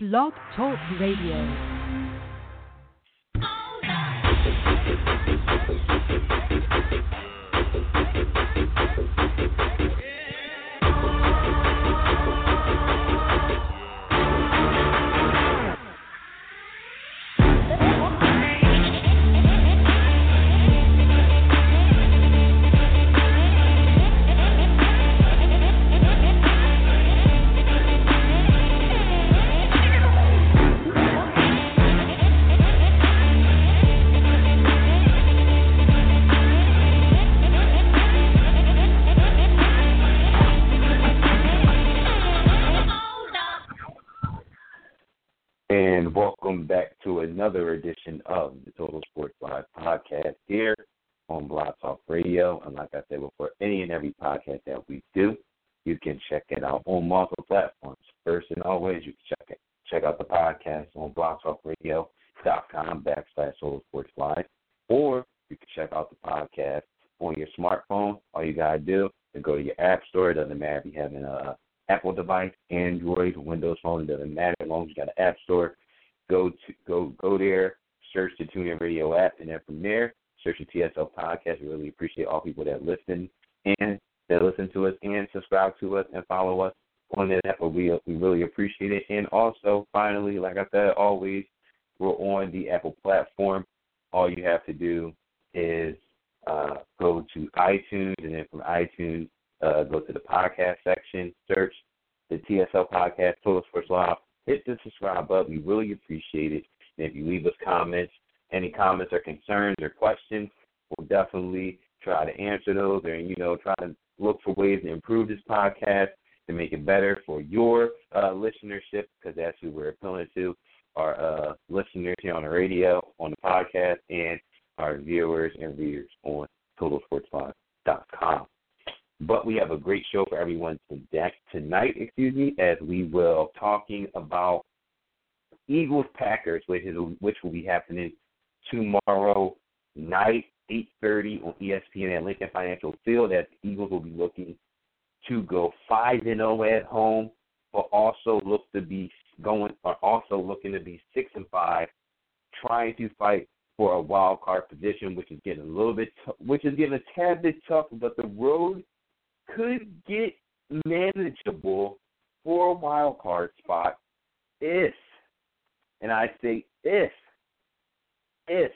Blog Talk Radio. To another edition of the Total Sports Live podcast here on Blog Talk Radio. And like I said before, any and every podcast that we do, you can check it out on multiple platforms. First and always, you can check it. Check out the podcast on blogtalkradio.com backslash Total Sports Live. Or you can check out the podcast on your smartphone. All you got to do is go to your app store. It doesn't matter if you have an uh, Apple device, Android, Windows phone, it doesn't matter as long as you got an app store. Go to go go there, search the TuneIn Radio app, and then from there, search the TSL podcast. We really appreciate all people that listen and that listen to us and subscribe to us and follow us on that app. We we really appreciate it. And also, finally, like I said, always we're on the Apple platform. All you have to do is uh, go to iTunes, and then from iTunes uh, go to the podcast section, search the TSL podcast, Total Sports Live, hit the subscribe button. We really appreciate it. And if you leave us comments, any comments or concerns or questions, we'll definitely try to answer those and, you know, try to look for ways to improve this podcast to make it better for your uh, listenership because that's who we're appealing to, our uh, listeners here on the radio, on the podcast, and our viewers and readers on TotalSportsLive.com. But we have a great show for everyone tonight, excuse me, as we will talking about Eagles Packers, which is which will be happening tomorrow night, eight thirty on ESPN at Lincoln Financial Field. As the Eagles will be looking to go five and zero at home, but also look to be going are also looking to be six and five, trying to fight for a wild card position, which is getting a little bit, t- which is getting a tad bit tough. But the road could get manageable for a wild card spot if, and I say if, if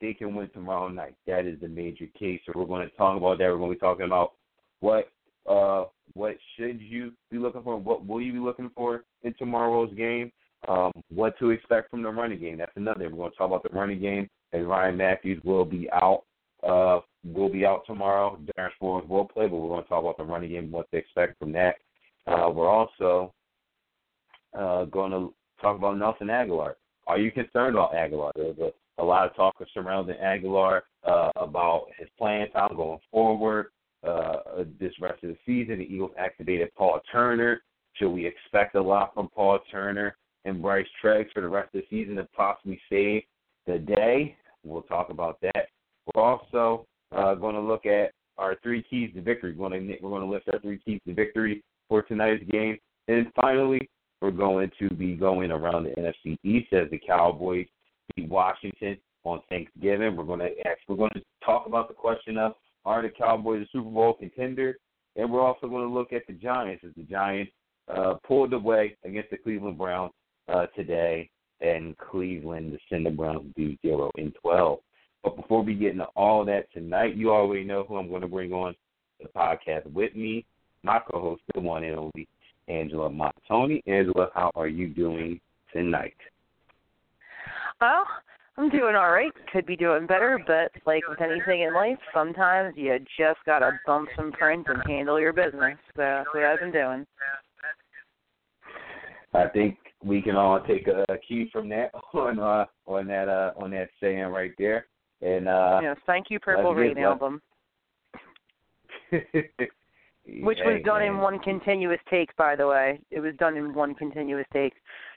they can win tomorrow night. That is the major case. So we're going to talk about that. We're going to be talking about what uh what should you be looking for? What will you be looking for in tomorrow's game? Um, what to expect from the running game. That's another. We're going to talk about the running game. And Ryan Mathews will be out uh, will be out tomorrow. Darren Sproles will play, but we're going to talk about the running game, what to expect from that. Uh, we're also uh, going to talk about Nelson Agholor. Are you concerned about Agholor? There's a, a lot of talk surrounding Agholor uh, about his playing time going forward. Uh, this rest of the season, the Eagles activated Paul Turner. Should we expect a lot from Paul Turner and Bryce Treggs for the rest of the season to possibly save the day? We'll talk about that. We're also uh, going to look at our three keys to victory. We're going to we're going to list our three keys to victory for tonight's game, and finally, we're going to be going around the NFC East as the Cowboys beat Washington on Thanksgiving. We're going to ask, we're going to talk about the question of are the Cowboys a Super Bowl contender, and we're also going to look at the Giants as the Giants uh, pulled away against the Cleveland Browns uh, today, and Cleveland the the Browns do zero and twelve. But before we get into all that tonight, you already know who I'm going to bring on the podcast with me, my co-host, the one and only Angela Montoni. Angela, how are you doing tonight? Well, I'm doing all right. Could be doing better, but like with anything in life, sometimes you just gotta bump some Prince and handle your business. So that's what I've been doing. I think we can all take a cue from that on uh, on that uh, on that saying right there. And uh yes, thank you, Purple Rain album. Which was done in one continuous take, by the way. It was done in one continuous take,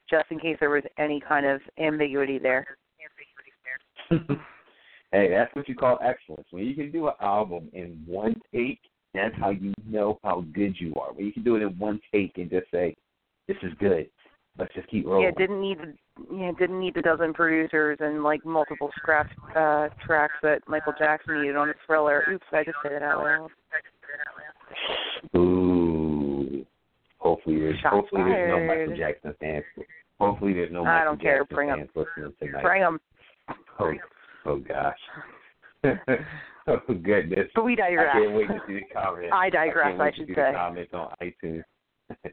just in case there was any kind of ambiguity there. Hey, that's what you call excellence. When you can do an album in one take, that's how you know how good you are. When you can do it in one take and just say, "This is good," let's just keep rolling. Yeah, didn't need yeah didn't need a dozen producers and like multiple scratch uh, tracks that Michael Jackson needed on his Thriller. Oops, I just said it out loud. Ooh. Hopefully there's Shots hopefully there's no. Michael Jackson fans. Hopefully there's no Michael I don't care. Jackson Bring 'em. fans listening tonight. Bring 'em. Oh, oh gosh. oh goodness. But we I digress. can't wait to see the comments. I digress, I to should see say. the comments on iTunes.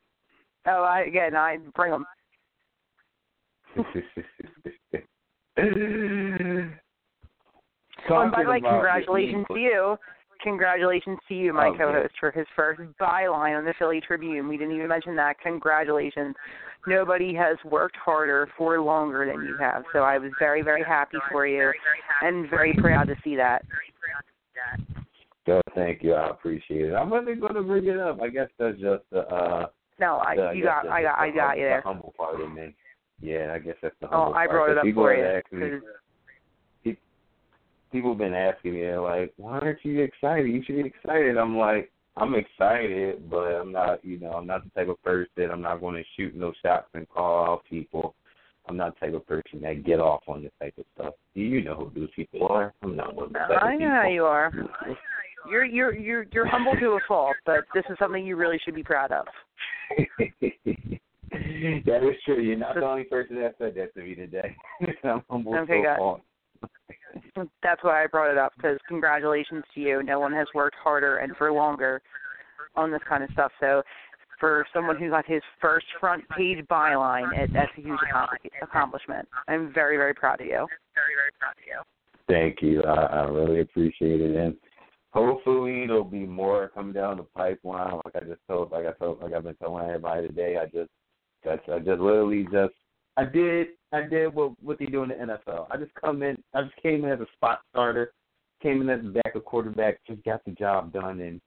Oh, I again, I bring them. And by the way, congratulations to you. Congratulations to you, my Oh, co-host, for his first byline on the Philly Tribune. We didn't even mention that. Congratulations. Nobody has worked harder for longer than you have. So I was very, very happy for you and very proud to see that. Eagles. Oh, thank you. I appreciate it. I wasn't going to bring it up. I guess that's just the. Uh, No, I the- you got I got just I got hum- you there. The humble part of me. Yeah, I guess that's the humble. Oh, humble I brought it up for you. Asked me- 'cause- people have been asking me like, "Why aren't you excited? You should be excited." I'm like, "I'm excited, but I'm not. You know, I'm not the type of person. I'm not going to shoot no shots and call out people. I'm not the type of person that get off on this type of stuff. You know who those people are. I'm not one of those I know how people. you are. You're you're you're you're humble to a fault, but this is something you really should be proud of. that is true. You're not the only person that said that to me today. I'm humble Okay, so good. far. That's why I brought it up because congratulations to you. No one has worked harder and for longer on this kind of stuff. So for someone who got his first front page byline, it, that's a huge accomplishment. I'm very very proud of you. Very very proud of you. Thank you. I, I really appreciate it, and hopefully there'll be more coming down the pipeline. Like I just told, like I told, like I've been telling everybody today. I just, that's, I just literally just, I did, I did what what they do in the NFL. I just come in, I just came in as a spot starter, came in as a backup quarterback, just got the job done, and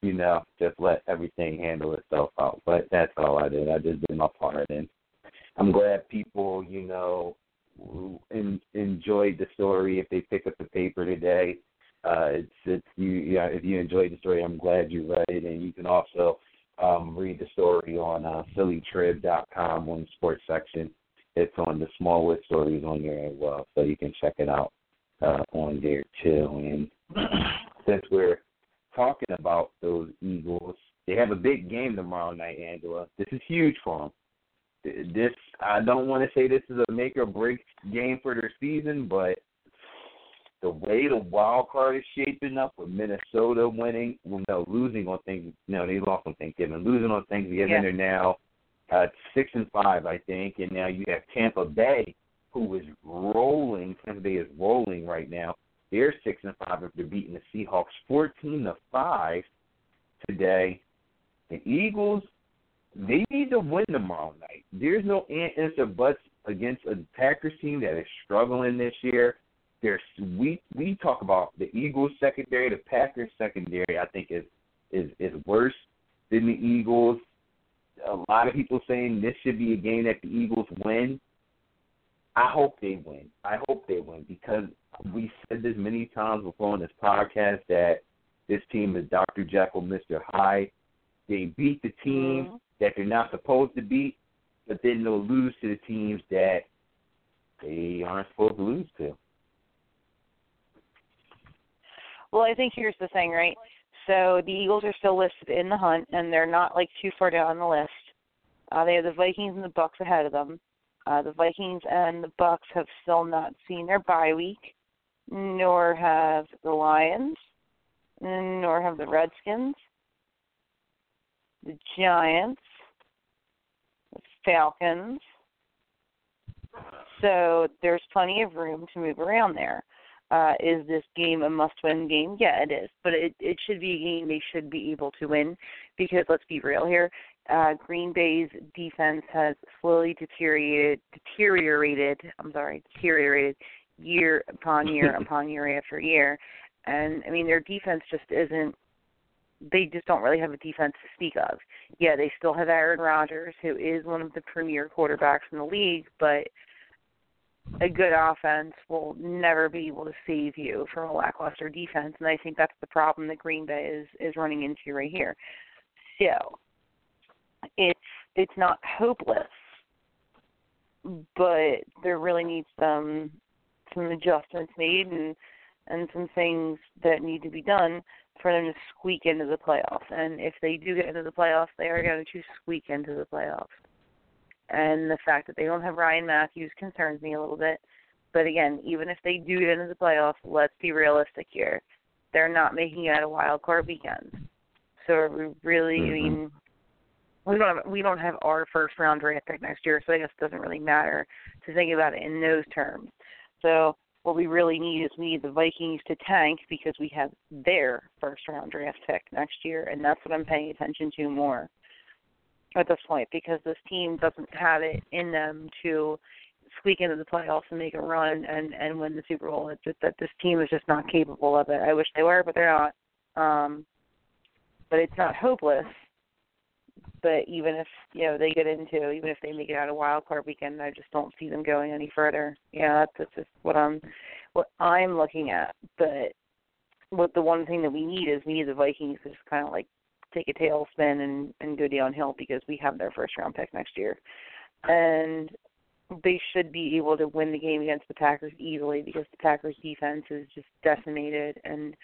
you know, just let everything handle itself out. But that's all I did. I just did my part, and I'm glad people, you know, in, enjoyed the story. If they pick up the paper today, uh, it's it's you. Yeah, if you enjoyed the story, I'm glad you read it, and you can also um, read the story on uh, PhillyTrib.com on the sports section. It's on the Smallwood stories on there as well, so you can check it out uh, on there too. And since we're talking about those Eagles, they have a big game tomorrow night, Angela. This is huge for them this I don't want to say this is a make or break game for their season, but the way the wild card is shaping up with Minnesota winning, well, no, losing on things. No, they lost on Thanksgiving. Losing on Thanksgiving, Yeah. they're now uh, six and five, I think, and now you have Tampa Bay, who is rolling. Tampa Bay is rolling right now. They're six and five after beating the Seahawks fourteen to five today. The Eagles they need to win tomorrow night. There's no ifs or buts against a Packers team that is struggling this year. There's we we talk about the Eagles secondary, the Packers secondary. I think is is is worse than the Eagles. A lot of people saying this should be a game that the Eagles win. I hope they win. I hope they win because we said this many times before on this podcast that this team is Dr. Jekyll, Mr. Hyde. They beat the teams Mhm. that they're not supposed to beat, but then they'll lose to the teams that they aren't supposed to lose to. Well, I think here's the thing, right? So the Eagles are still listed in the hunt, and they're not like too far down the list. Uh, they have the Vikings and the Bucks ahead of them. Uh, the Vikings and the Bucks have still not seen their bye week, nor have the Lions, nor have the Redskins, the Giants, the Falcons. So there's plenty of room to move around there. Uh, is this game a must-win game? Yeah, it is, but it it should be a game they should be able to win because let's be real here. Uh, Green Bay's defense has slowly deteriorated, deteriorated. I'm sorry, deteriorated year upon year upon year after year, and I mean their defense just isn't. They just don't really have a defense to speak of. Yeah, they still have Aaron Rodgers, who is one of the premier quarterbacks in the league, but a good offense will never be able to save you from a lackluster defense, and I think that's the problem that Green Bay is is running into right here. So it's it's not hopeless, but there really needs some some adjustments made and and some things that need to be done for them to squeak into the playoffs. And if they do get into the playoffs, they are going to squeak into the playoffs. And the fact that they don't have Ryan Mathews concerns me a little bit. But again, even if they do get into the playoffs, let's be realistic here. They're not making it out of wild card weekend. So we really mm-hmm. I mean we don't have we don't have our first round draft pick next year, so I guess it doesn't really matter to think about it in those terms. So what we really need is we need the Vikings to tank because we have their first round draft pick next year, and that's what I'm paying attention to more at this point because this team doesn't have it in them to squeak into the playoffs and make a run and and win the Super Bowl. It's just that this team is just not capable of it. I wish they were, but they're not. Um, but it's not hopeless. But even if you know they get into, even if they make it out of wild card weekend, I just don't see them going any further. Yeah, that's, that's just what I'm, what I'm looking at. But what the one thing that we need is we need the Vikings to just kind of like take a tailspin and and go downhill because we have their first round pick next year, and they should be able to win the game against the Packers easily because the Packers defense is just decimated and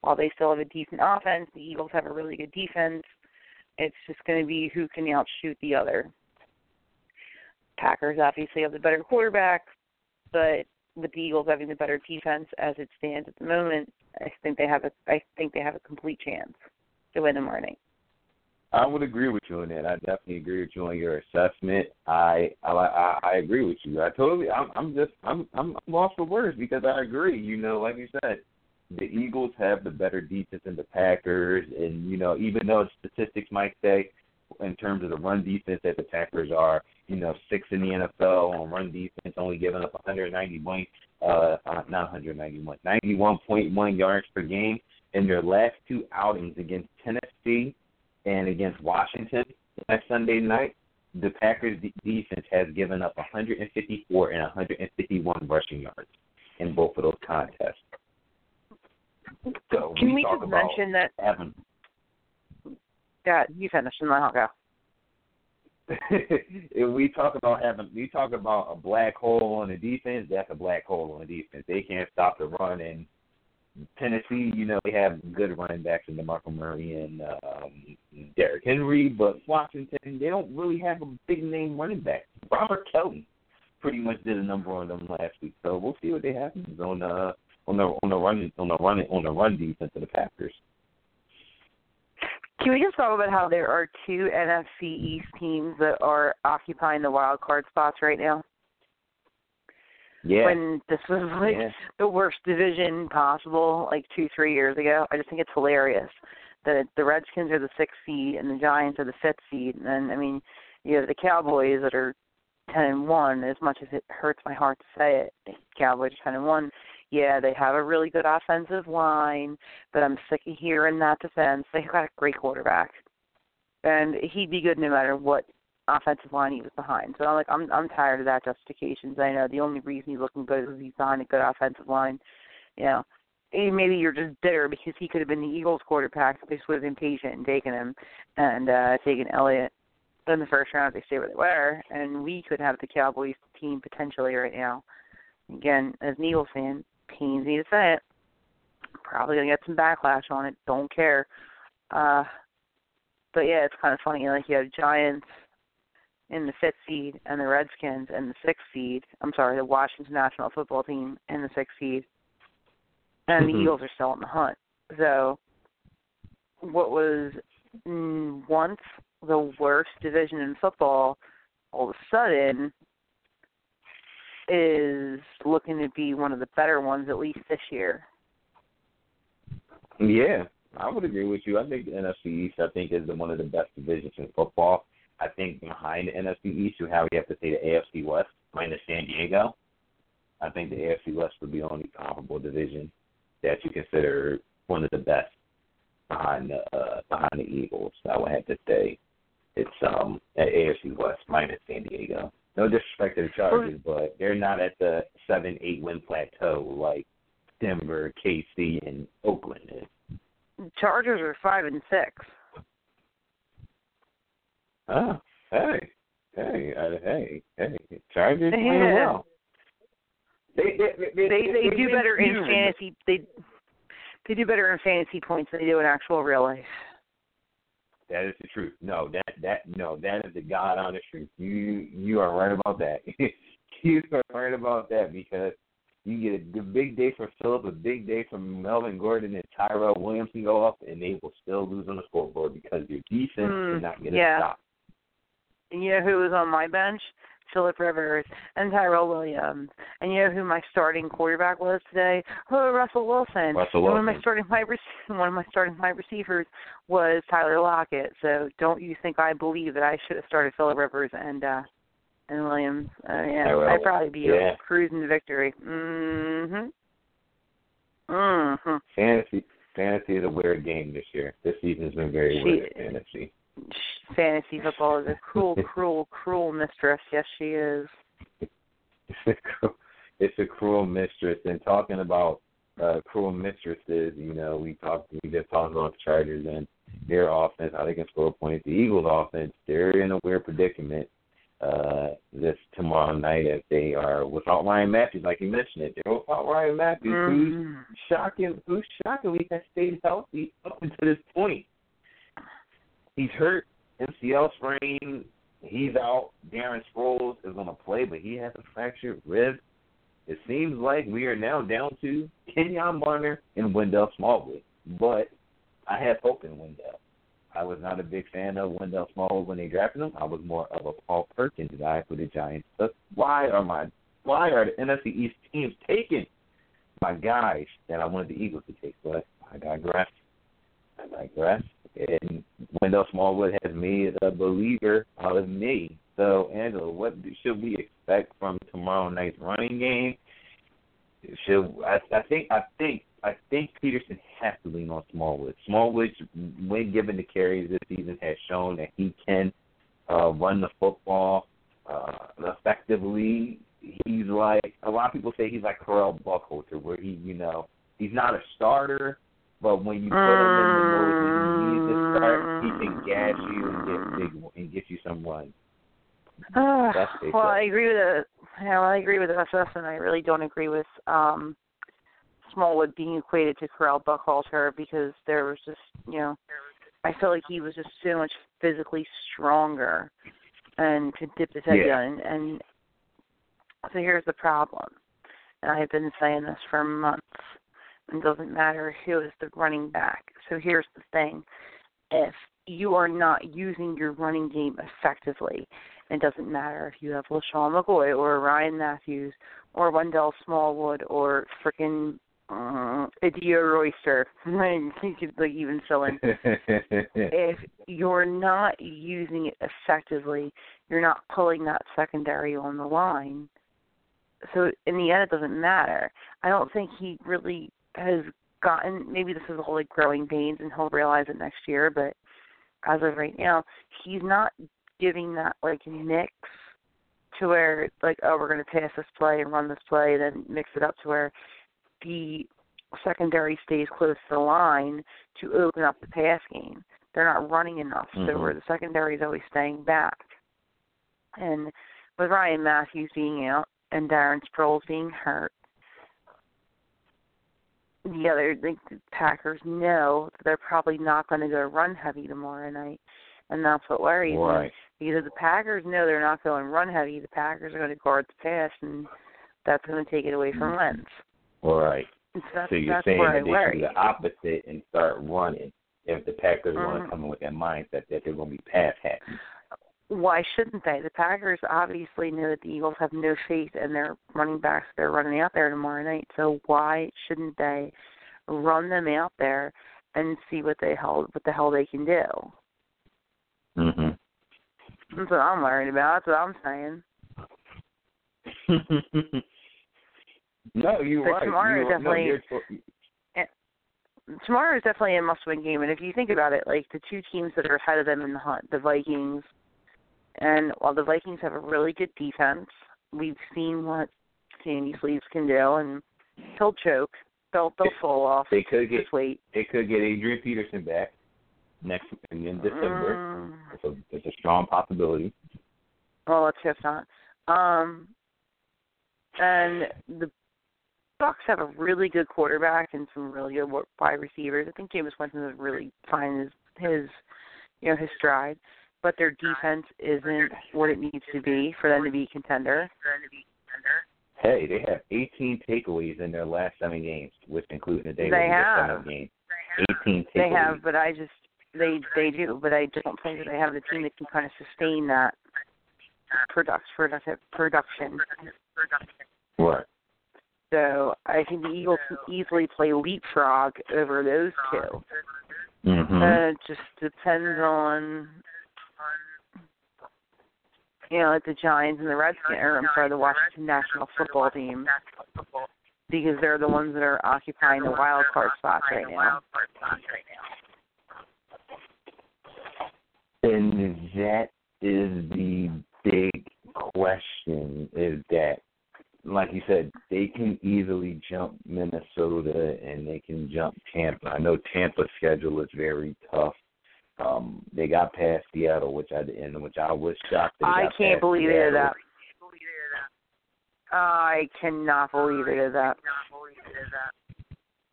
while they still have a decent offense, the Eagles have a really good defense. It's just going to be who can outshoot the other. Packers obviously have the better quarterback, but with the Eagles having the better defense as it stands at the moment, I think they have a I think they have a complete chance to win the morning. I would agree with you on that. I definitely agree with you on your assessment. I I I agree with you. I totally. I'm I'm just I'm I'm lost for words because I agree. You know, like you said, the Eagles have the better defense than the Packers, and you know, even though statistics might say in terms of the run defense that the Packers are, you know, six in the NFL on run defense, only giving up 191, uh, not 191, 91.1 yards per game in their last two outings against Tennessee and against Washington last Sunday night. The Packers' defense has given up 154 and 151 rushing yards in both of those contests. So Can we, we just mention that? having Yeah, you finish and then I'll go. if we talk about having we talk about a black hole on the defense, that's a black hole on the defense. They can't stop the run and Tennessee, you know, they have good running backs in DeMarco Murray and um Derrick Henry, but Washington, they don't really have a big name running back. Robert Kelley pretty much did a number on them last week. So we'll see what they have on uh on the on the run on the run on the run defense of the Packers. Can we just talk about how there are two NFC East teams that are occupying the wild card spots right now? Yeah. When this was like yeah. the worst division possible, like two, three years ago. I just think it's hilarious that the Redskins are the sixth seed and the Giants are the fifth seed. And then, I mean, you have the Cowboys that are ten and one. As much as it hurts my heart to say it, Cowboys are ten and one yeah, they have a really good offensive line, but I'm sick of hearing that defense. They've got a great quarterback, and he'd be good no matter what offensive line he was behind. So I'm like, I'm I'm tired of that justifications. I know the only reason he's looking good is he's behind a good offensive line. You know, maybe you're just bitter because he could have been the Eagles quarterback. They just would have been patient and taken him and uh taken Elliott in the first round. They stay where they were, and we could have the Cowboys team potentially right now. Again, as an Eagles fan, pains me to say it. Probably gonna get some backlash on it. Don't care. Uh, but yeah, it's kind of funny. Like you have Giants in the fifth seed and the Redskins in the sixth seed. I'm sorry, the Washington National Football Team in the sixth seed, and mm-hmm. the Eagles are still in the hunt. So, what was once the worst division in football, all of a sudden is looking to be one of the better ones at least this year. Yeah, I would agree with you. I think the NFC East, I think, is one of the best divisions in football. I think behind the NFC East, you have you have to say the AFC West minus San Diego. I think the AFC West would be the only comparable division that you consider one of the best behind the uh, behind the Eagles. I would have to say it's um at AFC West minus San Diego. No disrespect to the Chargers, but they're not at the seven, eight win plateau like Denver, KC, and Oakland is. Chargers are five and six. Oh, hey. Hey, uh, hey, hey, Chargers Yeah. playing well. They they they, They they do better in fantasy. They they do better in fantasy points than they do in actual real life. That is the truth. No, that that no, that is the God honest truth. You you are right about that. you are right about that because you get a big day from Philip, a big day from Melvin Gordon and Tyrell Williams can go up, and they will still lose on the scoreboard because your defense Mm, cannot get yeah. a stop. And you know who was on my bench? Philip Rivers and Tyrell Williams. And you know who my starting quarterback was today? Oh, Russell Wilson. Russell And One of my starting wide rec- one of my starting wide receivers was Tyler Lockett. So don't you think I believe that I should have started Philip Rivers and uh and Williams? Uh, yeah, Tyrell. I'd probably be Yeah. cruising to victory. Mhm. Mhm. Fantasy fantasy is a weird game this year. This season's been very She- weird fantasy. Fantasy football is a cruel, cruel, cruel mistress. Yes, she is. It's a cruel, it's a cruel mistress. And talking about uh, cruel mistresses, you know, we talked we just talked about the Chargers and their offense, how they can score points. The Eagles' offense, they're in a weird predicament uh, this tomorrow night if they are without Ryan Mathews, like you mentioned it. They're without Ryan Mathews, who's Mhm. shocking, who's shockingly has stayed healthy up until this point. He's hurt, MCL sprain. He's out. Darren Sproles is going to play, but he has a fractured rib. It seems like we are now down to Kenjon Barner and Wendell Smallwood. But I have hope in Wendell. I was not a big fan of Wendell Smallwood when they drafted him. I was more of a Paul Perkins guy for the Giants. But why are my why are the NFC East teams taking my guys that I wanted the Eagles to take? But I digress. I digress. And Wendell Smallwood has made a believer out of me. So, Angela, what should we expect from tomorrow night's running game? Should I, I think I think I think Pederson has to lean on Smallwood. Smallwood, when given the carries this season, has shown that he can uh, run the football uh, effectively. He's like a lot of people say he's like Correll Buckhalter, where he, you know, he's not a starter, but when you put him in the mode he to start, he can gas you and get big and get you some runs. Uh, well. I agree with it. Yeah, well, I agree with SS, and I really don't agree with um Smallwood being equated to Correll Buckhalter because there was just, you know, I felt like he was just so much physically stronger and could dip his head Yeah. down. And so here's the problem, and I have been saying this for months. It doesn't matter who is the running back. So here's the thing: if you are not using your running game effectively, it doesn't matter if you have LeSean McCoy or Ryan Mathews or Wendell Smallwood or frickin' uh, Adia Royster. you could like even fill in. If you're not using it effectively, you're not pulling that secondary on the line. So in the end, it doesn't matter. I don't think he really has gotten. Maybe this is all like growing pains, and he'll realize it next year. But as of right now, he's not giving that like mix to where like oh we're going to pass this play and run this play and then mix it up to where the secondary stays close to the line to open up the pass game. They're not running enough, so Mhm. where the secondary is always staying back. And with Ryan Mathews being out and Darren Sproles being hurt, the other the the Packers know that they're probably not going to go run heavy tomorrow night, and that's what worries me. right. Because the Packers know they're not going run heavy. The Packers are going to guard the pass, and that's going to take it away from Wentz. All right. So that's, So you're that's saying that they do the opposite and start running if the Packers want Mhm. to come in with that mindset that they're going to be pass happy. Why shouldn't they? The Packers obviously know that the Eagles have no faith in their running backs they're running out there tomorrow night. So why shouldn't they run them out there and see what they hell what the hell they can do? Mm-hmm. That's what I'm worried about. That's what I'm saying. no, you're But right. tomorrow you, definitely- No, tomorrow is definitely a must-win game, and if you think about it, like the two teams that are ahead of them in the hunt, the Vikings, and while the Vikings have a really good defense, we've seen what Sandy Sleeves can do, and he'll choke. They'll they'll fall off. they could get wait. they could get Adrian Peterson back next in, in December. Mm, It's a it's a strong possibility. Well, let's hope not. Um, and the Bucks have a really good quarterback and some really good wide receivers. I think Jameis Winston is really fine his his you know his stride, but their defense isn't what it needs to be for them to be a contender. Hey, they have 18 takeaways in their last seven games, which includes the day they have. game. 18 takeaways. They have, but I just they they do, but I don't think that they have the team that can kind of sustain that product, product production. Right. So I think the Eagles can easily play leapfrog over those 2 mm-hmm. Uh, it just depends on you know, like the Giants and the Redskins, or I'm sorry, the Washington National Football Team, because they're the ones that are occupying the wild card spots right now. And that is the big question: is that like you said, they can easily jump Minnesota and they can jump Tampa. I know Tampa's schedule is very tough. Um, they got past Seattle, which I and which I was shocked. That I can't believe Seattle. it. That. I cannot believe it. That.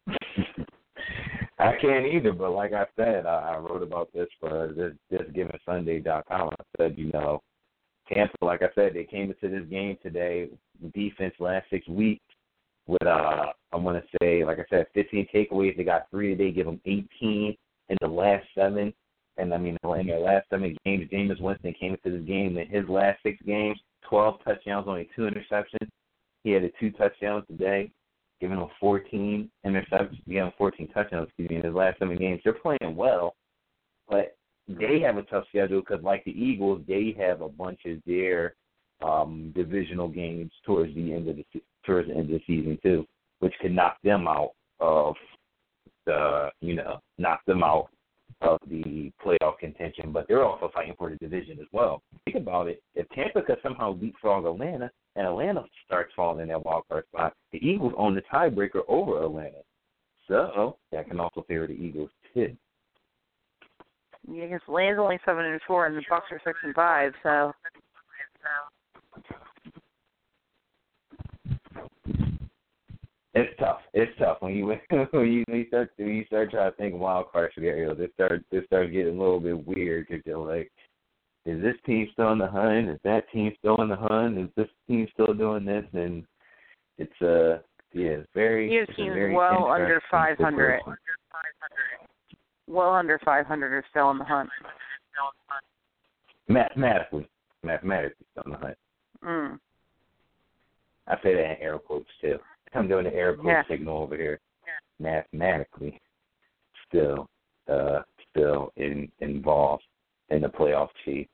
I can't either, but like I said, I, I wrote about this for this this given Sunday.com. I said, you know, Tampa, like I said, they came into this game today defense last six weeks with uh I want to say like I said 15 takeaways. They got three today. Give them 18 in the last seven. And I mean in their last seven games, Jameis Winston came into this game in his last six games, 12 touchdowns, only two interceptions. He had a two touchdowns today, giving them 14 interceptions, giving him 14 touchdowns. Excuse me, in his last seven games. They're playing well, but they have a tough schedule because, like the Eagles, they have a bunch of their um, divisional games towards the end of the towards the end of the season too, which could knock them out of the you know knock them out of the playoff contention. But they're also fighting for the division as well. Think about it: if Tampa could somehow leapfrog Atlanta, and Atlanta starts falling in that wild card spot, the Eagles own the tiebreaker over Atlanta. So that can also favor the Eagles too. Yeah, because Atlanta's only seven and four, and the Bucks are six and five. So it's tough. It's tough when you when you, when you start when you start trying to think wild card scenarios. It starts it starts getting a little bit weird because you're like, is this team still in the hunt? Is that team still in the hunt? Is this team still doing this? And it's uh yeah, it's very. You it's teams very well under five hundred. Well under five hundred are still in the hunt. Mathematically, mathematically still in the hunt. Mm. I say that in air quotes too. I'm doing the air quote yeah. signal over here. Mathematically, still, uh, still in, involved in the playoff chase.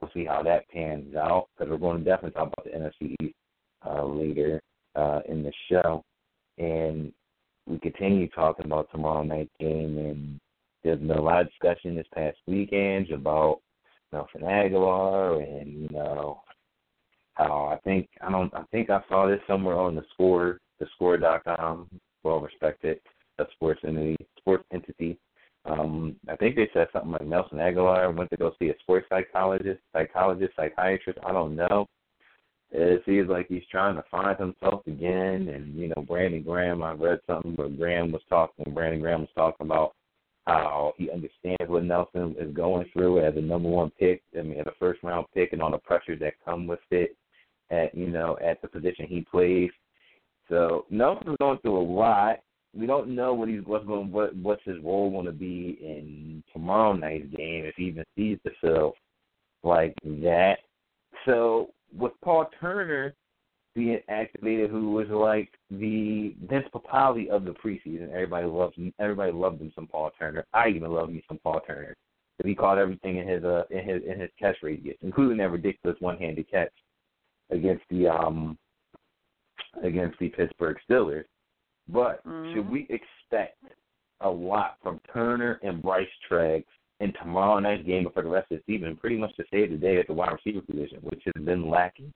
We'll see how that pans out because we're going to definitely talk about the NFC East uh, later uh, in the show, and we continue talking about tomorrow night game. And there's been a lot of discussion this past weekend about Nelson Agholor and you know how I think I don't I think I saw this somewhere on the score the score.com well respected a sports entity sports entity. Um, I think they said something like Nelson Agholor went to go see a sports psychologist, psychologist, psychiatrist. I don't know. It seems like he's trying to find himself again. And you know, Brandon Graham. I read something where Graham was talking. Brandon Graham was talking about how he understands what Nelson is going through as a number one pick. I mean, as a first round pick, and all the pressures that come with it. At you know, at the position he plays. So Nelson's going through a lot. We don't know what he's what's going what what's his role going to be in tomorrow night's game if he even sees the field like that. So with Paul Turner being activated, who was like the Vince Papale of the preseason, everybody loves. Everybody loved him some Paul Turner. I even love me some Paul Turner. Because he caught everything in his uh in his in his catch radius, including that ridiculous one handed catch against the um against the Pittsburgh Steelers. But mm-hmm. should we expect a lot from Turner and Bryce Treggs in tomorrow night's game for the rest of the season? Pretty much to save the day at the wide receiver position, which has been lacking.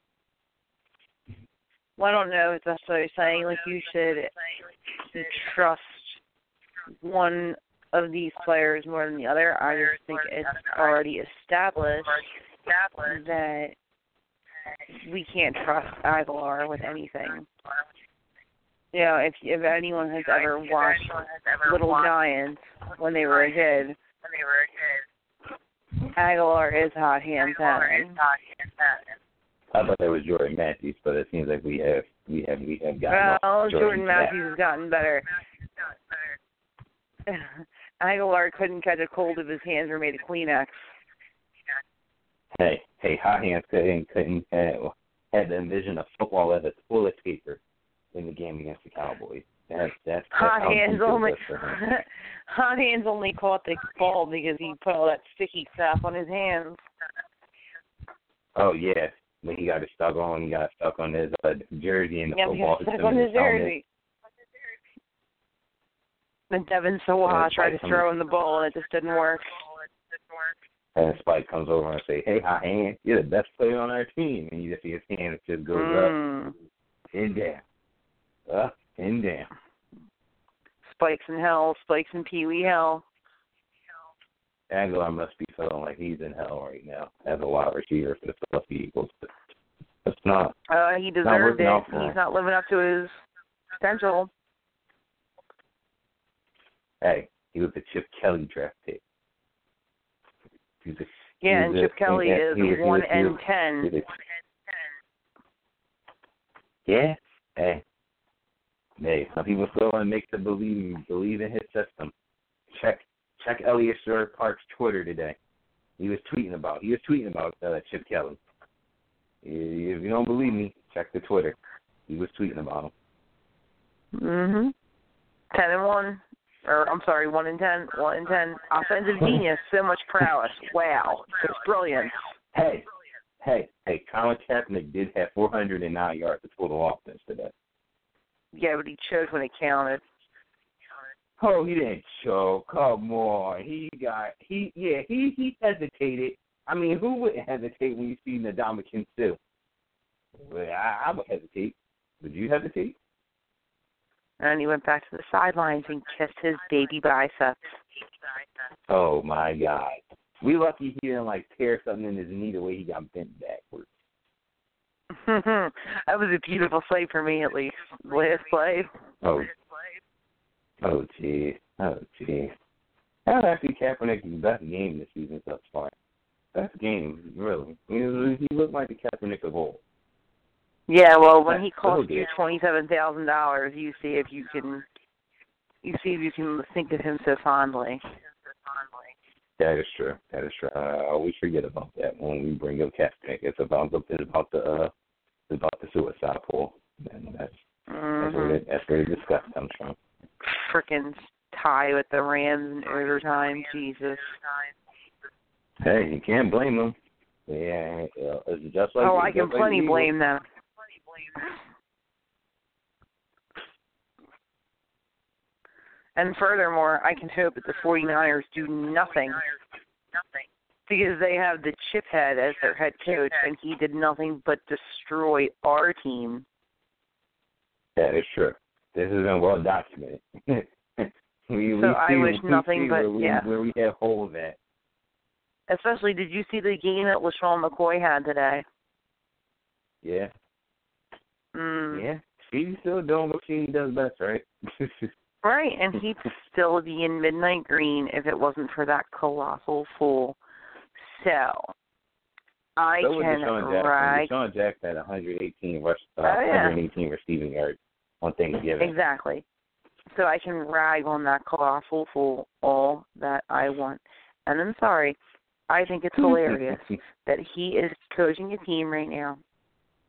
Well, I don't know if that's what you're saying. Like you should trust one of these players more than the other. I just think it's already established that we can't trust Agholor with anything. You know, if if anyone has ever watched Little Giants when they were a kid, Agholor is hot hand pattern. I thought that was Jordan Matthews, but it seems like we have we have we have gotten Well, off Jordan. Matthews has gotten better. Agholor couldn't catch a cold if his hands were made of Kleenex. Hey, hey, hot hands couldn't couldn't uh, had to envision a football as a toilet paper in the game against the Cowboys. That's that's, that's Hot how hands only. was for him. Hot hands only caught the ball because he put all that sticky stuff on his hands. Oh yeah, when he got it stuck on, he got stuck on his uh, jersey and the Yeah, football because stuck system on in his helmet. jersey. And Devon Sawa Yeah, tried to throw him the ball and it just didn't work. And Spike comes over and say, "Hey, hot hand, you're the best player on our team," and you just see his hand just goes Mm. up and down, up and down. Spikes in hell, spikes in Pee Wee hell. Agholor must be feeling like he's in hell right now as a wide receiver for the Philadelphia Eagles. But it's not. Uh, he deserved working it. him. He's not living up to his potential. Hey, he was a Chip Kelly draft pick. Yeah, and Chip Kelly is he one and ten. Yeah. Hey, some people still want to make them believe believe in his system. Check check Eliot Shorr-Parks' Twitter today. He was tweeting about he was tweeting about uh, Chip Kelly. If you don't believe me, check the Twitter. He was tweeting about him. Mhm. Ten and one, or I'm sorry, one in ten. One and ten. Offensive genius. So much prowess. Wow, it's brilliant. Hey, hey, hey! Colin Kaepernick did have 409 yards of total offense today. Yeah, but he chose when it counted. Oh, he didn't choke. Come on, he got he yeah he he hesitated. I mean, who wouldn't hesitate when you see Ndamukong Suh? Well, I, I would hesitate. Would you hesitate? And he went back to the sidelines and kissed his baby biceps. Oh my God, we lucky he didn't like tear something in his knee the way he got bent backwards. that was a beautiful sight for me, at least. Last play. Oh, oh gee, oh gee. That was actually Kaepernick's best game this season thus far. Best game, really. He, he looked like the Kaepernick of old. Yeah, well, when he costs you twenty-seven thousand dollars, you see if you can, you see if you can think of him so fondly. That is true. That is true. I always forget about that when we bring up Kaepernick. It's about the it's about the uh, it's about the suicide pool, and that's that's where Mm-hmm. the, that's where the disgust comes from. Frickin' tie with the Rams in overtime. Jesus. Hey, you can't blame them. Yeah, it's just like oh, I can like plenty Eagles. blame them. And furthermore, I can hope that the 49ers do nothing because they have the chip head as their head coach, and he did nothing but destroy our team. Yeah, That is true. This has been well documented. we, we So I see, wish we nothing but- where we, yeah. where we have holes at. Especially, did you see the game that LeSean McCoy had today? Yeah, Mm. yeah. She's still doing what she does best, right? Right, and he'd still be in midnight green if it wasn't for that colossal fool. So, I so can DeSean Jackson. rag DeSean Jackson had 118 rush, uh, Oh, yeah. 118 receiving yards on Thanksgiving. exactly. So I can rag on that colossal fool all that I want. And I'm sorry, I think it's hilarious that he is coaching a team right now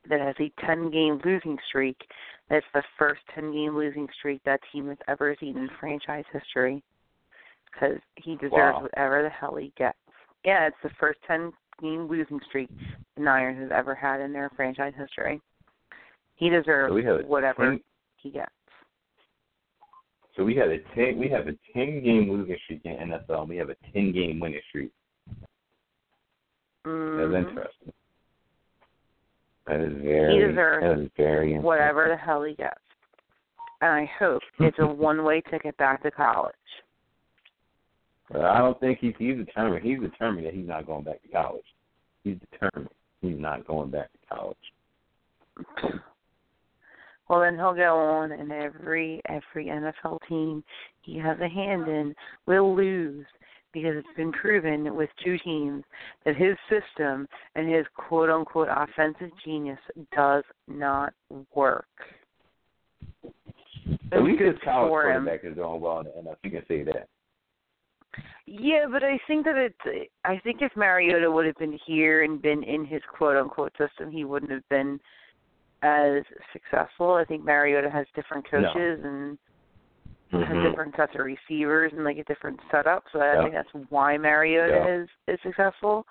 that has a 10 game losing streak. That's the first 10 game losing streak that team has ever seen in franchise history. Because he deserves Wow. whatever the hell he gets. Yeah, it's the first 10 game losing streak the Niners has ever had in their franchise history. He deserves So whatever 10 he gets. So we have a 10 we have a 10 game losing streak in NFL. And We have a 10 game winning streak. That's Mhm. interesting. That is very He deserves that is very Whatever the hell he gets. And I hope it's a one way ticket back to college. But I don't think he's he's determined. He's determined that he's not going back to college. He's determined he's not going back to college. Well, then he'll go on, and every every NFL team he has a hand in will lose because it's been proven with two teams that his system and his quote unquote offensive genius does not work. At least his college him. quarterback is doing well in the NFL. You can say that. Yeah, but I think that it's. I think if Mariota would have been here and been in his quote unquote system, he wouldn't have been as successful. I think Mariota has different No. coaches and has Mhm. different sets of receivers and like a different setup. So I Yeah. think that's why Mariota Yeah. is is successful.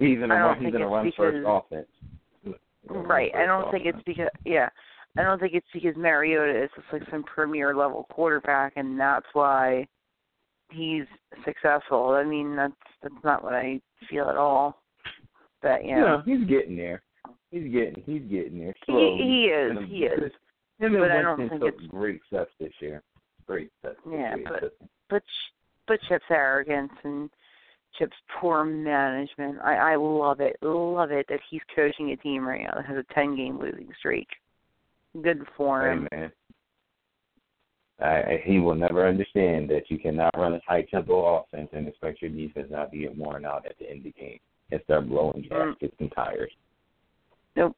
Even don't. He's in a run first offense. Right. I don't think it's because yeah. I don't think it's because Mariota is just like some premier level quarterback and that's why he's successful. I mean that's that's not what I feel at all. But yeah. No, he's getting there. He's getting. He's getting there. He Slowly. he is, he is. Him and But I don't think it's- great steps this year. Great steps. Yeah, but- But but Chip's arrogance and Chip's poor management. I I love it. Love it that he's coaching a team right now that has a 10 game losing streak. Good for Hey him. man, I, I, he will never understand that you cannot run a high tempo offense and expect your defense not to get worn out at the end of the game and start blowing Mm. gaskets and tires. Nope.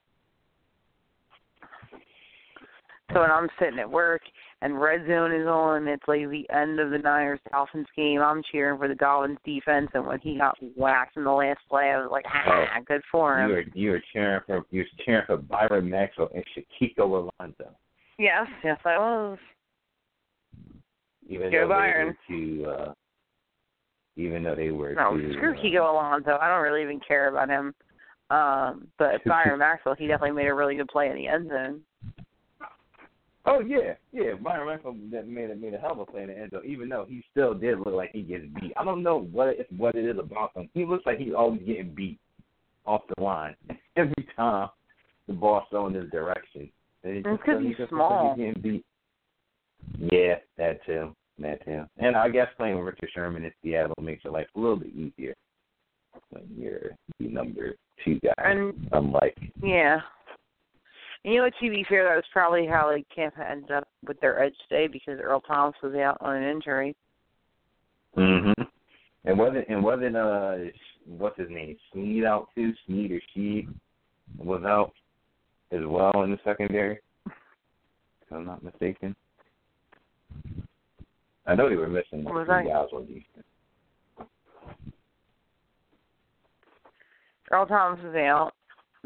So when I'm sitting at work and red zone is on, it's like the end of the Niners Dolphins game. I'm cheering for the Dolphins defense, and when he got whacked in the last play, I was like, "Ha, good for him." You are you cheering for you're cheering for Byron Maxwell and Shaquille Alonso, Yes, yes, I was. even Go though Byron. they were uh, even though they were No, to, screw uh, Kiko Alonso. I don't really even care about him. Um, but Byron Maxwell, he definitely made a really good play in the end zone. Oh yeah, yeah. Byron Maxwell that made a made a hell of a play in the end zone, even though he still did look like he gets beat. I don't know what it, what it is about him. He looks like he's always getting beat off the line every time the ball's thrown in his direction. And it It's just 'cause doesn't- he's just small. Like he's getting beat. Yeah, that too. That too. And I guess playing with Richard Sherman in Seattle makes your life a little bit easier when you're the number two guy. And Unlike yeah, and you know? To be fair, that was probably how like Tampa ended up with their edge today because Earl Thomas was out on an injury. Mhm. And wasn't and wasn't uh what's his name Sneed out too? Sneed or Sheed was out as well in the secondary. If I'm not mistaken. I know they were missing like three I? guys on defense. Earl Thomas was out.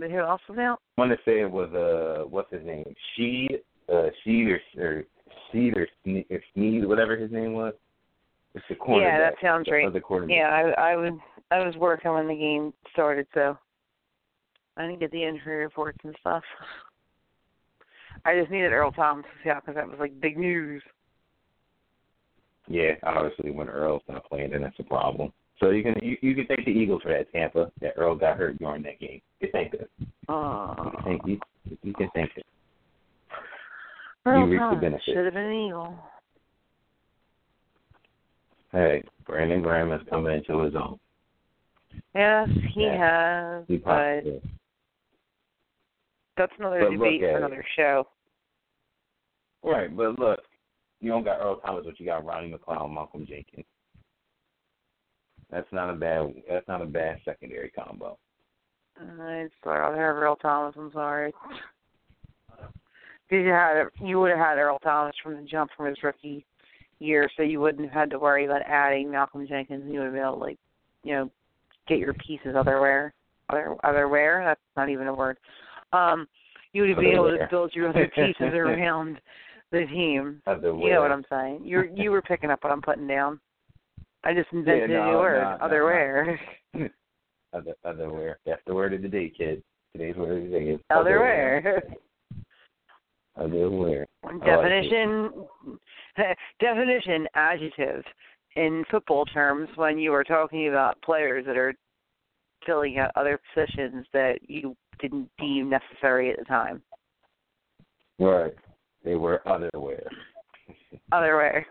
But who else was out? I want to say it was uh what's his name Sheed uh Sheed or or Sheed or Sneed, or Sneed whatever his name was. It's the cornerback. Yeah, that sounds the right. Quarterback. Yeah, I I was I was working when the game started, so I didn't get the injury reports and stuff. I just needed Earl Thomas to out because that was like big news. Yeah, obviously when Earl's not playing, then that's a problem. So you can you, you can thank the Eagles for that Tampa that Earl got hurt during that game. You thank them. Oh, You can thank you, you can thank it. Earl reaped the benefit. should have been an Eagle. Hey, Brandon Graham has come into his own. Yes, he Yeah. has, He but that's another But debate at for it. another show. Right, but look, you don't got Earl Thomas, but you got Rodney McLeod, Malcolm Jenkins. That's not a bad. That's not a bad secondary combo. I'd rather have Earl Thomas. I'm sorry. Because you had you would have had Earl Thomas from the jump from his rookie year, so you wouldn't have had to worry about adding Malcolm Jenkins. You would have been able to, like, you know, get your pieces otherwhere. Other otherwhere. That's not even a word. Um, you would have been able to build your other pieces around the team. Other You know what I'm saying? You're you were picking up what I'm putting down. I just invented Yeah, a new no, word. no, no, otherwhere. Other otherwhere. That's the word of the day, kid. Today's word of the day is Otherwhere. Otherwhere. Oh, I like definition definition adjective in football terms when you are talking about players that are filling out other positions that you didn't deem necessary at the time. Right. They were otherwhere. Other way.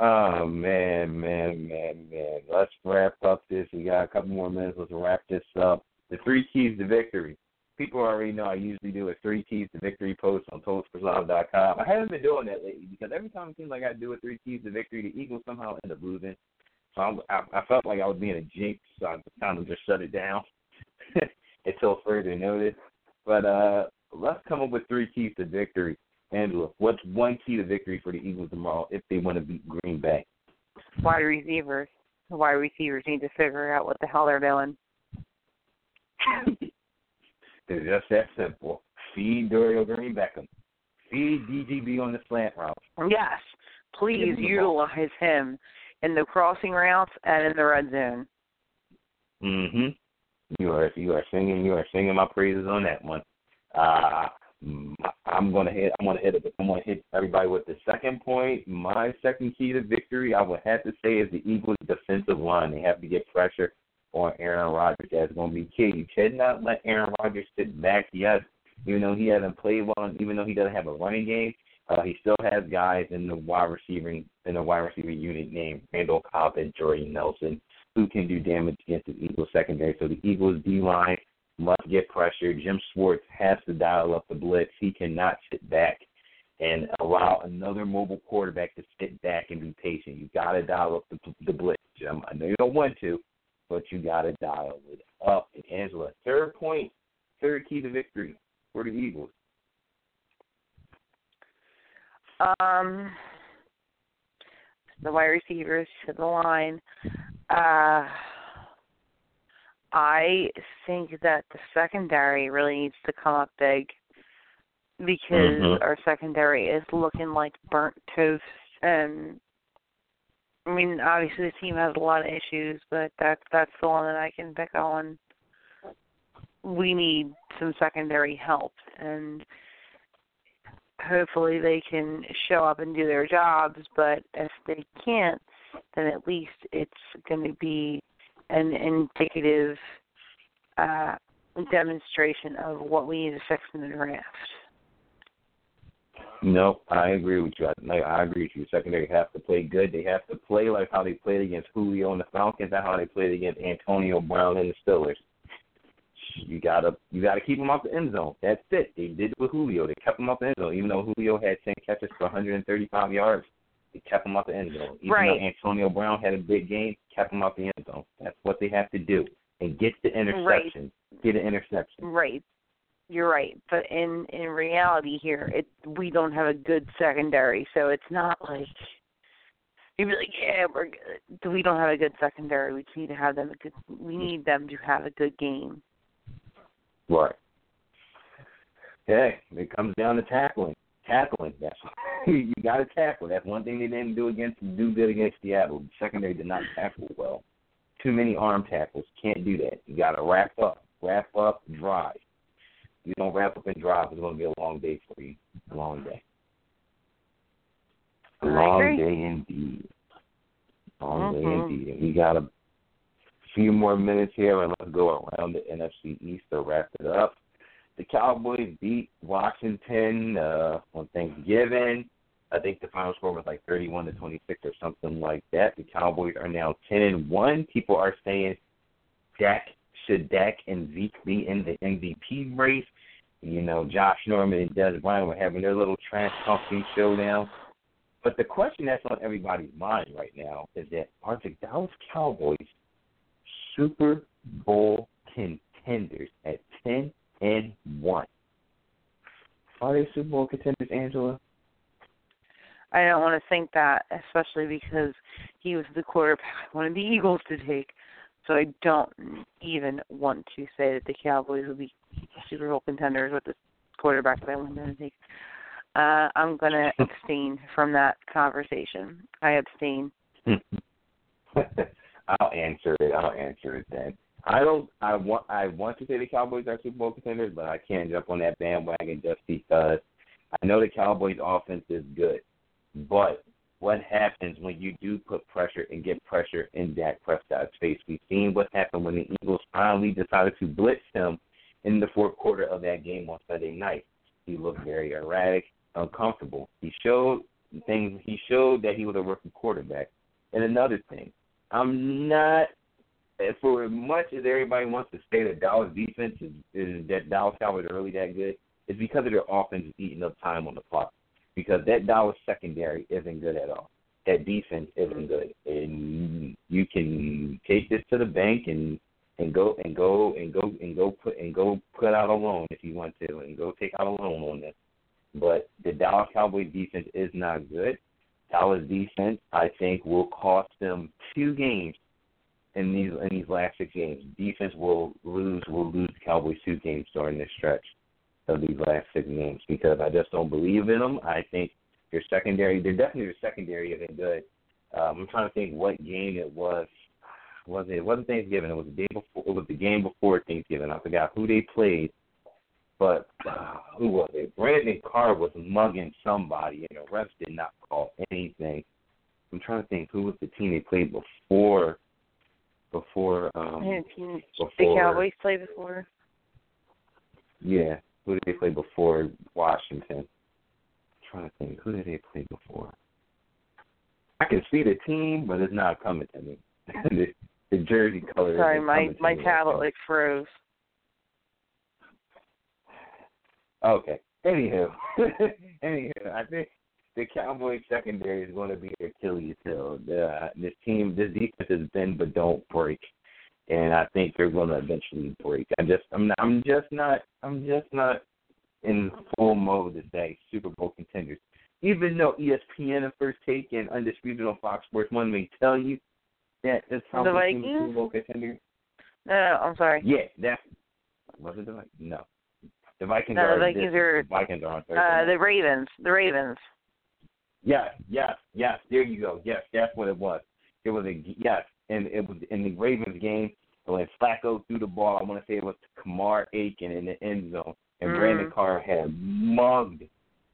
Oh man, man, man, man. Let's wrap up this. We got a couple more minutes. Let's wrap this up. the three keys to victory. People already know I usually do a three keys to victory post on TotalSportsLive.com. I haven't been doing that lately because every time it seems like I do a three keys to victory, the Eagles somehow end up losing. So I, I felt like I was being a jinx, so I kind of just shut it down until further notice. But uh let's come up with three keys to victory. Angela, what's one key to victory for the Eagles tomorrow if they want to beat Green Bay? Wide receivers. The wide receivers need to figure out what the hell they're doing. it's just that simple. Feed Dorial Green Beckham. Feed DGB on the slant route. Yes. Please utilize him in the crossing routes and in the red zone. Mm Mhm. You are you are singing you are singing my praises on that one. Uh I'm gonna hit. I'm gonna hit it. I'm gonna hit everybody with the second point. My second key to victory, I would have to say, is the Eagles' defensive line. They have to get pressure on Aaron Rodgers. That's gonna be key. You cannot let Aaron Rodgers sit back. Yes, even though he hasn't played well, even though he doesn't have a running game, uh, he still has guys in the wide receiving in the wide receiver unit named Randall Cobb and Jordy Nelson who can do damage against the Eagles secondary. So the Eagles D line must get pressure. Jim Schwartz has to dial up the blitz. He cannot sit back and allow another mobile quarterback to sit back and be patient. You got to dial up the, the blitz, Jim. I know you don't want to, but you got to dial it up. And Angela, third point, third key to victory for the Eagles. Um, the wide receivers to the line. Uh, I think that the secondary really needs to come up big because mm-hmm. our secondary is looking like burnt toast and I mean obviously the team has a lot of issues but that's that's the one that I can pick on. We need some secondary help and hopefully they can show up and do their jobs but if they can't then at least it's going to be an indicative uh, demonstration of what we need to fix in the draft. No, I agree with you. I, I agree with you. Secondary have to play good. They have to play like how they played against Julio and the Falcons, and how they played against Antonio Brown and the Steelers. You gotta you gotta keep them off the end zone. That's it. They did it with Julio. They kept him off the end zone, even though Julio had ten catches for 135 yards. They kept him off the end zone. Even right. though Antonio Brown had a big game, kept him off the end zone. That's what they have to do. And get the interception. Right. Get an interception. Right. You're right. But in in reality here, it we don't have a good secondary, so it's not like you'd be like, Yeah, we're good. We don't have a good secondary. We need to have them a good we need them to have a good game. Right. Okay. It comes down to tackling tackling. That's you got to tackle. That's one thing they didn't do against do good against Seattle. The secondary did not tackle well. Too many arm tackles. Can't do that. You got to wrap up, wrap up, drive. If you don't wrap up and drive, it's going to be a long day for you. A long day. A long day indeed. Long mm-hmm. day indeed. we got a few more minutes here, and let's go around the NFC East to wrap it up the Cowboys beat Washington uh, on Thanksgiving. I think the final score was like 31 to 26 or something like that. The Cowboys are now 10 and 1. People are saying Dak should Dak and Zeke be in the MVP race. You know, Josh Norman and Dez Bryant were having their little trash talking showdown. But the question that's on everybody's mind right now is that are the Dallas Cowboys Super Bowl contenders at 10 and one. Are they Super Bowl contenders, Angela? I don't want to think that, especially because he was the quarterback I wanted the Eagles to take. So I don't even want to say that the Cowboys will be Super Bowl contenders with the quarterback that I wanted them to take. Uh, I'm going to abstain from that conversation. I abstain. I'll answer it. I'll answer it then. I don't. I want. I want to say the Cowboys are Super Bowl contenders, but I can't jump on that bandwagon just because I know the Cowboys' offense is good. But what happens when you do put pressure and get pressure in Dak Prescott's face? We've seen what happened when the Eagles finally decided to blitz him in the fourth quarter of that game on Sunday night. He looked very erratic, uncomfortable. He showed things. He showed that he was a rookie quarterback. And another thing, I'm not for as much as everybody wants to say that Dallas defense is, is that Dallas Cowboys are really that good, it's because of their offense eating up time on the clock. Because that Dallas secondary isn't good at all. That defense isn't good, and you can take this to the bank and and go and go and go and go put and go put out a loan if you want to, and go take out a loan on this. But the Dallas Cowboys defense is not good. Dallas defense, I think, will cost them two games in these in these last six games. Defense will lose will lose the Cowboys two games during this stretch of these last six games because I just don't believe in them. I think their secondary, they're definitely their secondary isn't good. Um, I'm trying to think what game it was. Was it? It wasn't Thanksgiving. It was the day before. It was the game before Thanksgiving. I forgot who they played, but uh, who was it? Brandon Carr was mugging somebody, and the refs did not call anything. I'm trying to think who was the team they played before before um And team- before the Cowboys play before. yeah who did they play before Washington? I'm trying to think who did they play before? I can see the team, but it's not coming to me. the, the jersey color. Sorry, my my tablet like froze. Okay. Anywho, anywho, I think the Cowboys secondary is going to be Achilles heel. The, this team, this defense is bend but don't break, and I think they're going to eventually break. I just, I'm not, I'm just not, I'm just not in full mode to say Super Bowl contenders. Even though ESPN and First Take and Undisputed on Fox Sports One may tell you that The Cowboys team is Vikings? Super Bowl contender. No, no, I'm sorry. Yeah, that's was it the Vikings? No, the Vikings No, the are Vikings this- are- the Vikings are on Thursday. Uh, the Ravens. The Ravens. Yes, yes, yes. There you go. Yes, that's what it was. It was a yes, and it was in the Ravens game when Flacco threw the ball. I want to say it was to Kamar Aiken in the end zone, and Mhm. Brandon Carr had mugged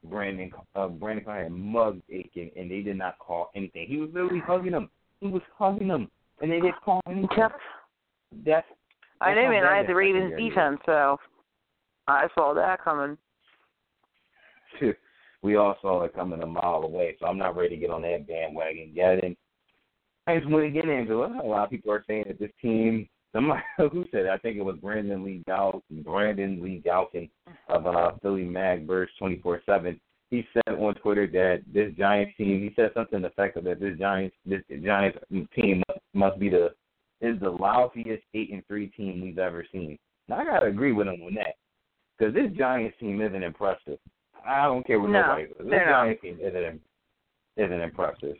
Brandon. Uh, Brandon Carr had mugged Aiken, and they did not call anything. He was literally hugging him. He was hugging him, and they didn't call anything. Yep. That's I how man. I had the Ravens defense, so I saw that coming. We all saw it coming a mile away, so I'm not ready to get on that bandwagon yet. And I just want to get into it. A lot of people are saying that this team, somebody who said it, I think it was Brandon Lee Gal, Brandon Lee Gowton of uh, Philly Mag Birds 24/7. He said on Twitter that this Giants team, he said something to the effect of that this Giants, this Giants team must, be the is the lousiest eight and three team we've ever seen. Now I gotta agree with him on that because this Giants team isn't impressive. I don't care what No, nobody says. This they're not. Giants team isn't isn't impressive.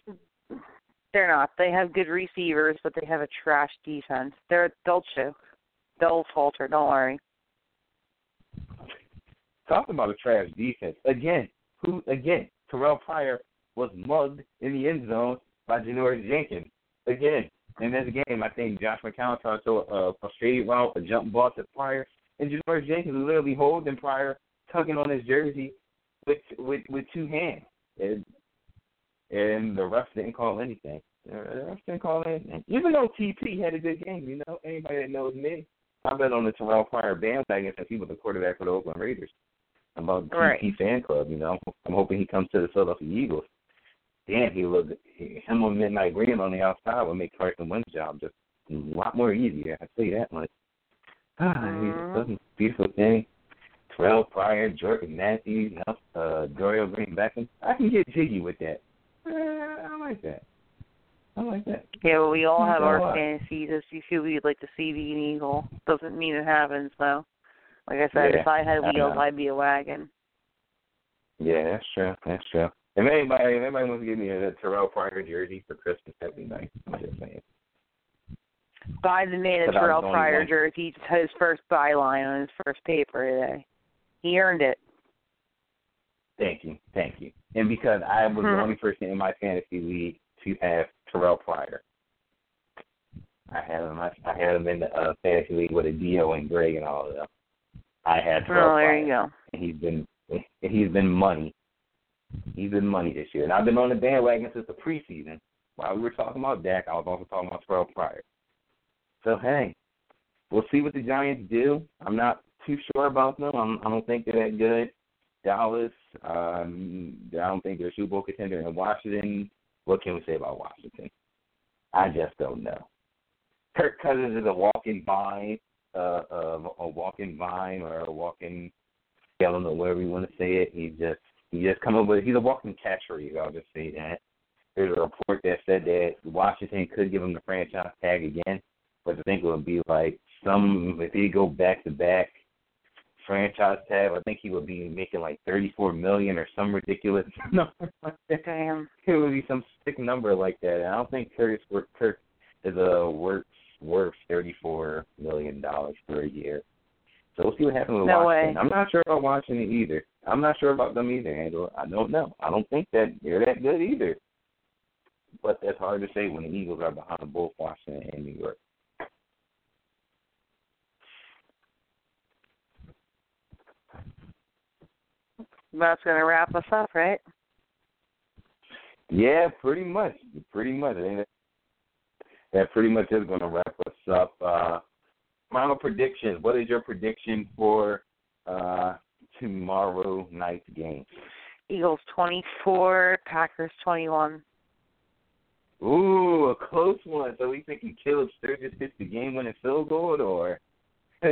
They're not. They have good receivers, but they have a trash defense. They're they'll choke. They'll falter. Don't worry. Talking about a trash defense again. Who again? Terrell Pryor was mugged in the end zone by Janoris Jenkins again. In this game, I think Josh McCown tried to a, a straight route, a jump ball to Pryor, and Janoris Jenkins literally holding Pryor, tugging on his jersey with with with two hands. And, and the refs didn't call anything. The refs didn't call anything. Even though TP had a good game, you know, anybody that knows me, I bet on the Terrell Pryor bandwagon since he was the quarterback for the Oakland Raiders. I'm about Right. TP fan club, you know. I'm hoping he comes to the Philadelphia Eagles. Damn, he looked him on Midnight Green on the outside would make Carson Wentz's job just a lot more easier. I tell you that much. Ah, Mhm. he's a beautiful thing. Terrell Pryor, Jordan Matthews, uh, Dorial Green Beckham. I can get jiggy with that. Uh, I like that. I like that. Yeah, but we all have our fantasies as to who we'd like to see be an eagle. Doesn't mean it happens though. Like I said, Yeah, if I had wheels. I'd be a wagon. Yeah, that's true. That's true. If anybody, if anybody wants to give me a Terrell Pryor jersey for Christmas, that'd be nice. I'm just saying. Buy the man a But I was Terrell Pryor jersey. Just had his first byline on his first paper today. He earned it. Thank you, thank you. And because I was the Mhm. only person in my fantasy league to have Terrell Pryor, I had him. I, I had him in the uh, fantasy league with a Dio and Greg and all of them. I had Terrell Oh, there Pryor, you go. and he's been and he's been money. He's been money this year, and I've been on the bandwagon since the preseason. While we were talking about Dak, I was also talking about Terrell Pryor. So hey, we'll see what the Giants do. I'm not too sure about them. I'm, I don't think they're that good. Dallas, um, I don't think they're a Super Bowl contender. And Washington, what can we say about Washington? I just don't know. Kirk Cousins is a walking vine, uh, uh, a walking vine or a walking, I don't know whatever you want to say it. He just he just come up with he's a walking catchphrase. I'll just say that. There's a report that said that Washington could give him the franchise tag again, but I think it would be like some if he go back to back franchise tag. I think he would be making like thirty four million or some ridiculous number like that. Damn. It would be some sick number like that. And I don't think Curtis Kirk is a worth worth thirty four million dollars for a year. So we'll see what happens with No Washington. way. I'm not sure about Washington either. I'm not sure about them either, Angela. I don't know. I don't think that they're that good either. But that's hard to say when the Eagles are behind both Washington and New York. That's gonna wrap us up, right? Yeah, pretty much. Pretty much. That, pretty much is going to wrap us up. Uh, final predictions. What is your prediction for uh, tomorrow night's game? Eagles twenty four, Packers twenty one. Ooh, a close one. So we think Caleb Sturgis hits the game-winning field goal, or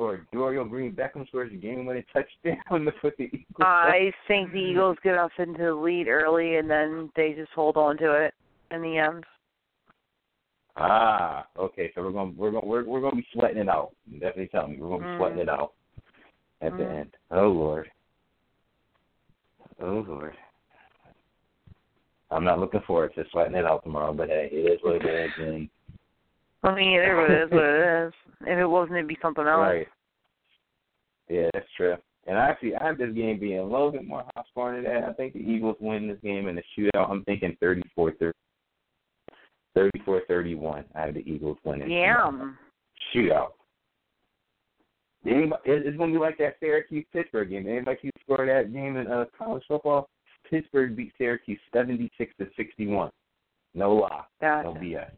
or Dorial Green Beckham scores the game-winning touchdown to put the Eagles. I think the Eagles get off into the lead early, and then they just hold on to it in the end. Ah, okay. So we're gonna we're gonna we're we're going to be sweating it out. Definitely tell me, we're going to be Mm. sweating it out at the Mm. end. Oh Lord. Oh Lord. I'm not looking forward to sweating it out tomorrow, but hey, it is what it is. And, I mean, it is what it is. If it wasn't, it'd be something else. right. Yeah, that's true. And actually, I have this game being a little bit more high scoring than that. I think the Eagles win this game in the shootout. I'm thinking 34-30. 34-31. I have the Eagles winning. Damn. shootout. Anybody, it's going to be like that Syracuse Pittsburgh game. Anybody keep score that game in uh, college football? Pittsburgh beat Syracuse seventy six to sixty one. No lie. Gotcha. No BS.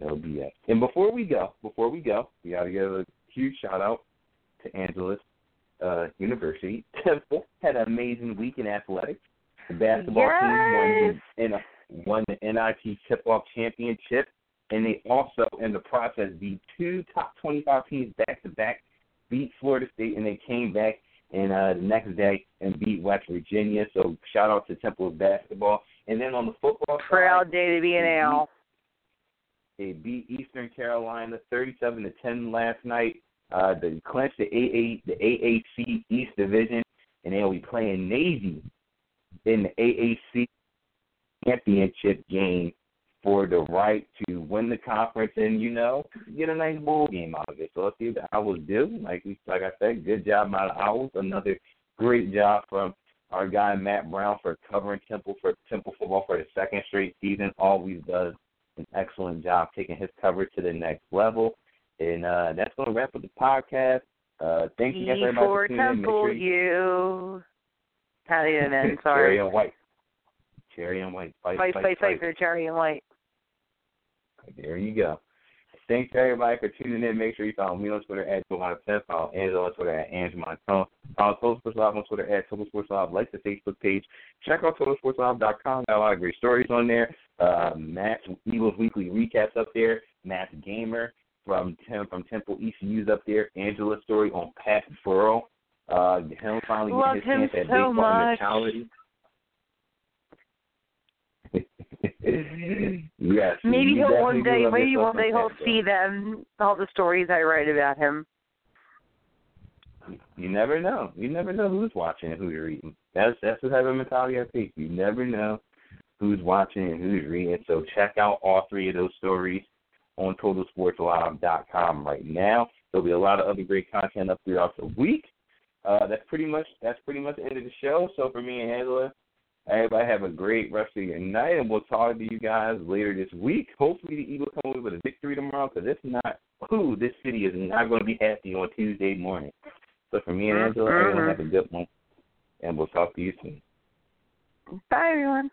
No BS. And before we go, before we go, we got to give a huge shout out to Angeles uh, University. Temple had an amazing week in athletics. The basketball team won the, in a, won the NIT tip off championship, and they also, in the process, beat two top 25 teams back to back, beat Florida State, and they came back and uh, the next day and beat West Virginia. So shout out to Temple's basketball. And then on the football side, Proud day to be an owl. They beat Eastern Carolina 37 to 10 last night. Uh, they clinched the AA the AAC East Division, and they'll be playing Navy in the AAC championship game for the right to win the conference and you know get a nice bowl game out of it. So let's see what the Owls do. Like we, like I said, good job by the Owls. Another great job from our guy Matt Brown for covering Temple for Temple football for the second straight season. Always does an excellent job taking his coverage to the next level. And uh, that's going to wrap up the podcast. Uh, thank you guys E everybody for tuning in. Make Temple, sure you you. How do you end? Cherry and white. Cherry and white. Fight, Fight, fight, fight, fight for Cherry and White. There you go. Thanks to everybody for tuning in. Make sure you follow me on Twitter at Johanna Follow Angela on Twitter at Angela Montone. Follow Total Sports Live on Twitter at Total Sports Live. Like the Facebook page. Check out TotalSportsLive.com. Got a lot of great stories on there. Uh, Matt's Eagles Weekly recaps up there. Matt's Gamer from Tim from Temple ECU's up there. Angela's story on Pat Burrow. Uh, him finally Love getting his him chance at so baseball much. mentality. yes. Maybe he'll one day, maybe one day he'll see them, all the stories I write about him. You never know. You never know who's watching and who you're reading. That's that's the type of mentality I think. You never know who's watching and who's reading. So check out all three of those stories on TotalSportsLive.com right now. There'll be a lot of other great content up throughout the week. Uh, that's pretty much that's pretty much the end of the show. So for me and Angela, everybody have a great rest of your night, and we'll talk to you guys later this week. Hopefully the Eagles come away with a victory tomorrow, because if not, ooh, this city is not going to be happy on Tuesday morning. So for me and Angela, everyone mm-hmm. have a good one, and we'll talk to you soon. Bye, everyone.